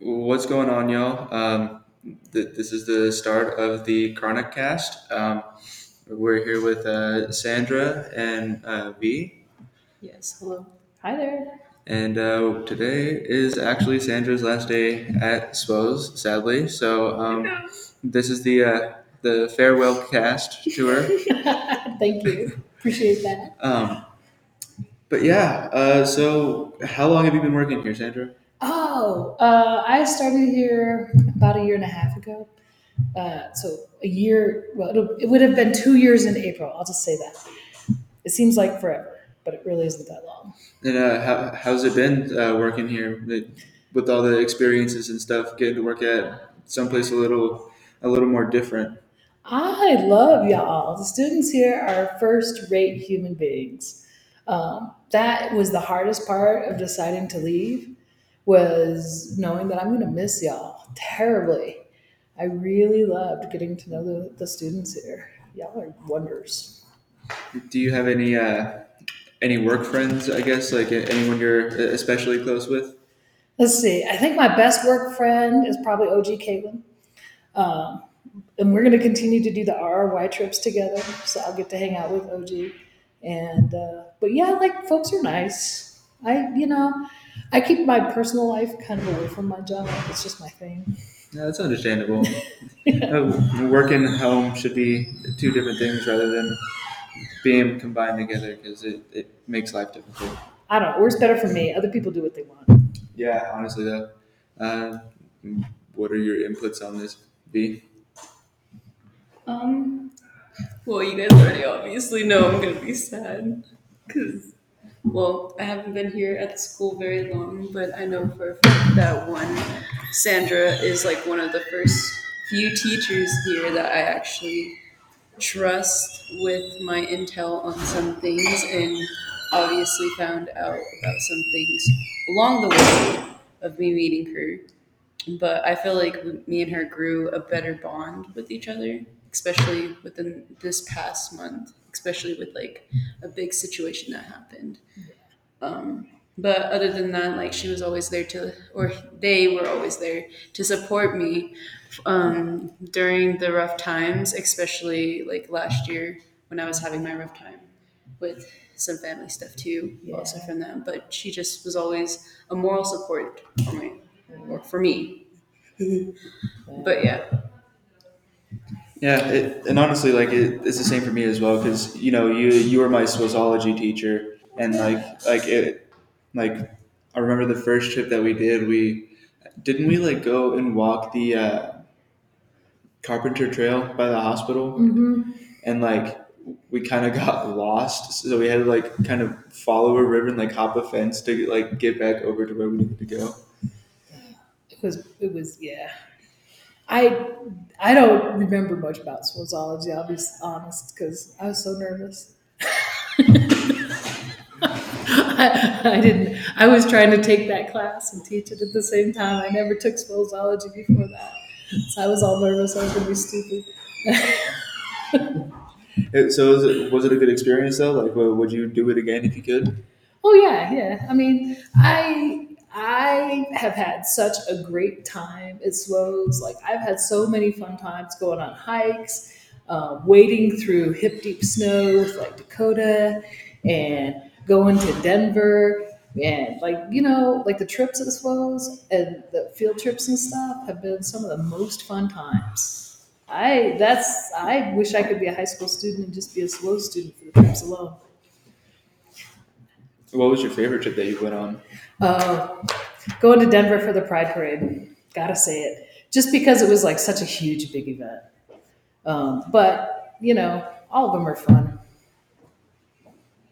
What's going on, y'all? Um, th- this is the start of the Chronic Cast. Um, we're here with uh, Sandra and uh, V, Yes, hello. Hi there. and uh, today is actually Sandra's last day at SPOS, sadly. So um, this is the uh, the farewell cast to her. Thank you. Appreciate that. Um, but yeah, uh, so how long have you been working here, Sandra? Oh, uh, I started here about a year and a half ago. Uh, so a year, well, it'll, it would have been two years in April. I'll just say that. It seems like forever, but it really isn't that long. And uh, how, how's it been uh, working here with- with all the experiences and stuff? Getting to work at someplace a little a little more different. I love y'all. The students here are first rate human beings. Um, that was the hardest part of deciding to leave was knowing that I'm going to miss y'all terribly. I really loved getting to know the, the students here. Y'all are wonders. Do you have any uh, any work friends? I guess like anyone you're especially close with. Let's see. I think my best work friend is probably OG Caitlin. Um, and we're going to continue to do the RRY trips together. So I'll get to hang out with OG. And, uh, but yeah, like folks are nice. I, you know, I keep my personal life kind of away from my job. It's just my thing. Yeah, that's understandable. Uh, work and home should be two different things rather than being combined together because it, it makes life difficult. I don't know. Works better for me. Other people do what they want. Yeah, honestly though. Uh, what are your inputs on this, B? Um, well, you guys already obviously know I'm gonna be sad because, well, I haven't been here at the school very long, but I know for a fact that one, Sandra is like one of the first few teachers here that I actually trust with my intel on some things, and obviously found out about some things along the way of me meeting her. But I feel like me and her grew a better bond with each other especially within this past month, especially with like a big situation that happened. Um, but other than that, like she was always there to, or they were always there to support me um, during the rough times, especially like last year when I was having my rough time with some family stuff too, Yeah. also from them. But she just was always a moral support for me, or for me. but yeah, Yeah, it, and honestly, like it, it's the same for me as well because you know you you were my swazology teacher, and like like it like I remember the first trip that we did. We didn't we like go and walk the uh, Carpenter Trail by the hospital, Mm-hmm. and like we kind of got lost, so we had to like kind of follow a river and like hop a fence to like get back over to where we needed to go. It was, it was, yeah. I, I don't remember much about swazology. I'll be honest, because I was so nervous. I, I didn't. I was trying to take that class and teach it at the same time. I never took swazology before that, so I was all nervous. I was gonna be stupid. So was it was it a good experience though? Like, would would you do it again if you could? Oh yeah, yeah. I mean, I I have had such a great time at Swo's. Like I've had so many fun times going on hikes, uh, wading through hip deep snow with like Dakota, and going to Denver, and like you know, like the trips at Swo's and the field trips and stuff have been some of the most fun times. I that's I wish I could be a high school student and just be a SWO student for the trips alone. What was your favorite trip that you went on? Uh, going to Denver for the Pride Parade. Gotta say it. Just because it was like such a huge, big event. Um, but, you know, all of them are fun.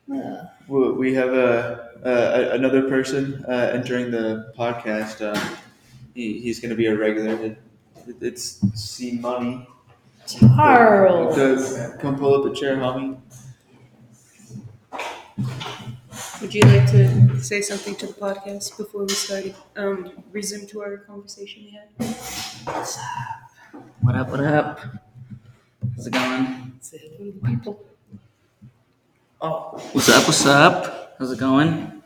Yeah. We have a, a another person uh, entering the podcast. Uh, he, he's going to be a regular. It, it's C Money. Charles. Does come pull up a chair, homie? Would you like to say something to the podcast before we start? Um, resume to our conversation we had. What up, what up? How's it going? Say hello to the people. Oh, what's up, what's up? How's it going?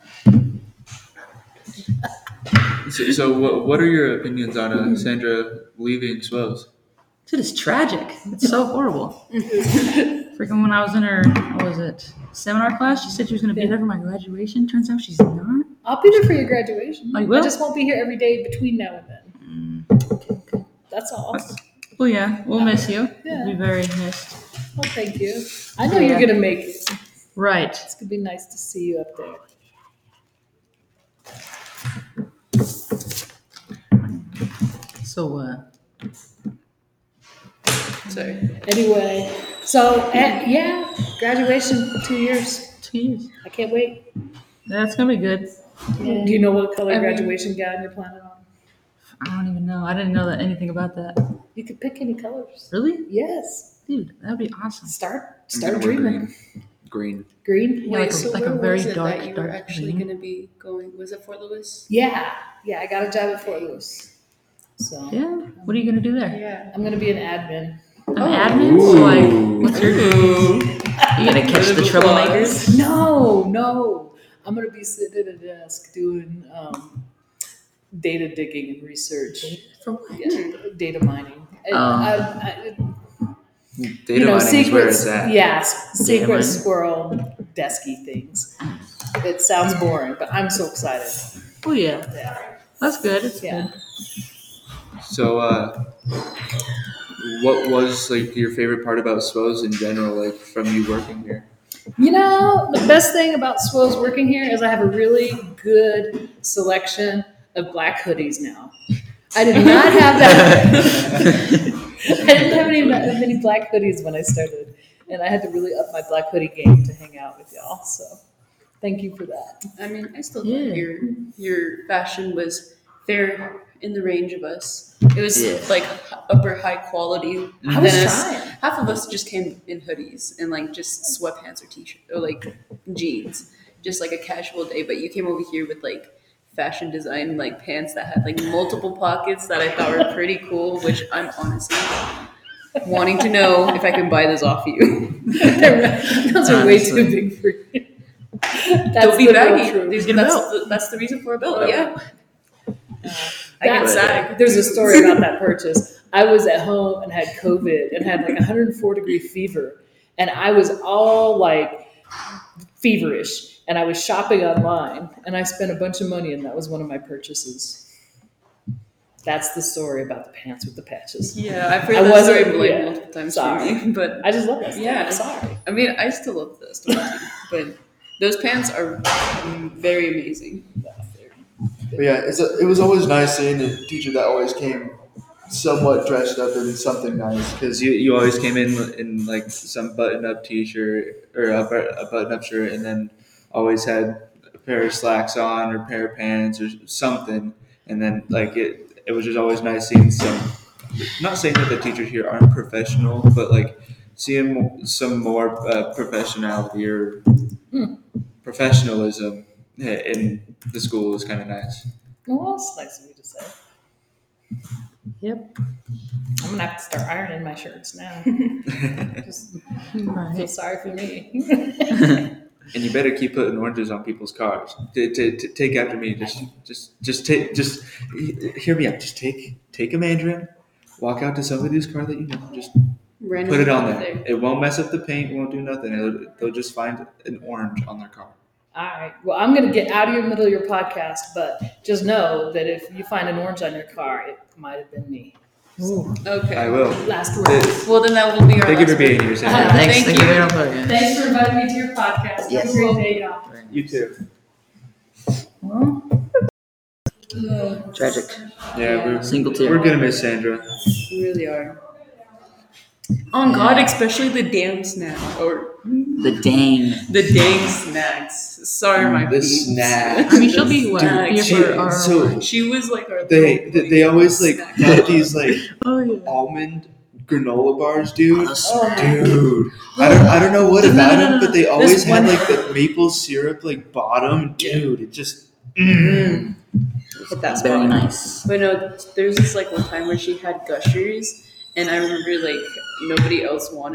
So, so what, what are your opinions on uh, Sandra leaving Swells? It is tragic. It's so horrible. Freaking when I was in her, what was it, seminar class, she said she was going to be there for my graduation. Turns out she's not. I'll be there for your graduation. You will? I just won't be here every day between now and then. Okay, okay. That's all. Well, yeah, we'll miss you. Yeah. You'll be very missed. Well, thank you. I know you're gonna make it. Right. It's gonna be nice to see you up there. So, uh, Sorry. Anyway, so eh, yeah, graduation two years. two years. I can't wait. That's going to be good. Do you know what color I mean- graduation gown you're planning on? I don't even know. I didn't know that anything about that. You could pick any colors. Really? Yes. Dude, that would be awesome. Start start dreaming. Green. Green. Yeah, Wait, like a- so like a very was it dark, that you were actually green. going to be going? Was it Fort Lewis? Yeah, yeah. I got a job at Fort Lewis, so Yeah. What are you going to do there? Yeah. I'm gonna be an admin. An admin? So, like, what's your Ooh. You going to catch the troublemakers? No, no. I'm gonna be sitting at a desk doing um, data digging and research. For what? Yeah, data mining. And Oh. I, I, Data you know, mining is where secrets. it's at. Yeah, s- secret mining. squirrel desky things. It sounds boring, but I'm so excited. Oh, yeah. Yeah, That's good. It's yeah. good. So, uh, what was like your favorite part about Swells in general, like from you working here? You know, the best thing about Swell's working here is I have a really good selection of black hoodies now. I did not have that. I didn't have any many black hoodies when I started, and I had to really up my black hoodie game to hang out with y'all. So, thank you for that. I mean, I still Yeah. thought your your fashion was fair in the range of us. It was Yeah. like upper high quality. I was us. trying. Half of us just came in hoodies and like just sweatpants or t-shirt or like jeans, just like a casual day. But you came over here with like fashion design like pants that had like multiple pockets that I thought were pretty cool. Which I'm honestly wanting to know if I can buy those off you. Those are way too big for you. That's They'll be the baggy. These- Get a That's the, that's the reason for a belt. Oh. Yeah, Uh, I get sag. There's a story about that purchase. I was at home and had COVID and had like 104 degree fever, and I was all like feverish, and I was shopping online, and I spent a bunch of money, and that was one of my purchases. That's the story about the pants with the patches. Yeah, I've heard I that story like yeah. multiple times Sorry. me, but I just love that. Story. Yeah. Sorry. I mean, I still love story. But those pants are very amazing. But yeah, it's a, it was always nice seeing a teacher that always came somewhat dressed up in something nice. Because you, you always came in in like some button up t shirt or a, bu- a button up shirt, and then always had a pair of slacks on or a pair of pants or something. And then like it it was just always nice seeing some. Not saying that the teachers here aren't professional, but like seeing some more uh, professionality or Hmm. professionalism in the school is kind of nice. Well, that's nice of you to say. Yep. I'm gonna have to start ironing my shirts now. Just feel sorry for me. And you better keep putting oranges on people's cars. To, to, to take after me. Just, just, just take. Just hear me out. Just take, take a mandarin. Walk out to somebody's car that you know. Just Random put it on people there. It won't mess up the paint. Won't do nothing. It'll, they'll just find an orange on their car. All right. Well, I'm going to get out of your middle of your podcast, but just know that if you find an orange on your car, it might have been me. Ooh. Okay. I will. Last word. Th- Well, then that will be our. Thank you for being word. here, Uh, Sandra. Thanks. Thank Thank you. you very much. Thanks for inviting me to your podcast. Have a great day, y'all. You too. Well, Uh, tragic. Yeah, we're, Single tear. we're gonna miss Sandra. we really are. On God, especially the damn snack or The dang. the dang snacks. Sorry, my The peeps. snacks. I mean, she'll be what, Dude, she- for our. so- She was like our. They, they, they always like snack. have these like oh yeah. almond granola bars, dude. Oh, Dude, I don't, I don't know what No, no, about no, them, no, but they always This had one- like the maple syrup like bottom. Dude, it just. Mm. Hit that Very nice. But no, there's this like one time where she had gushers, and I remember like nobody else wanted.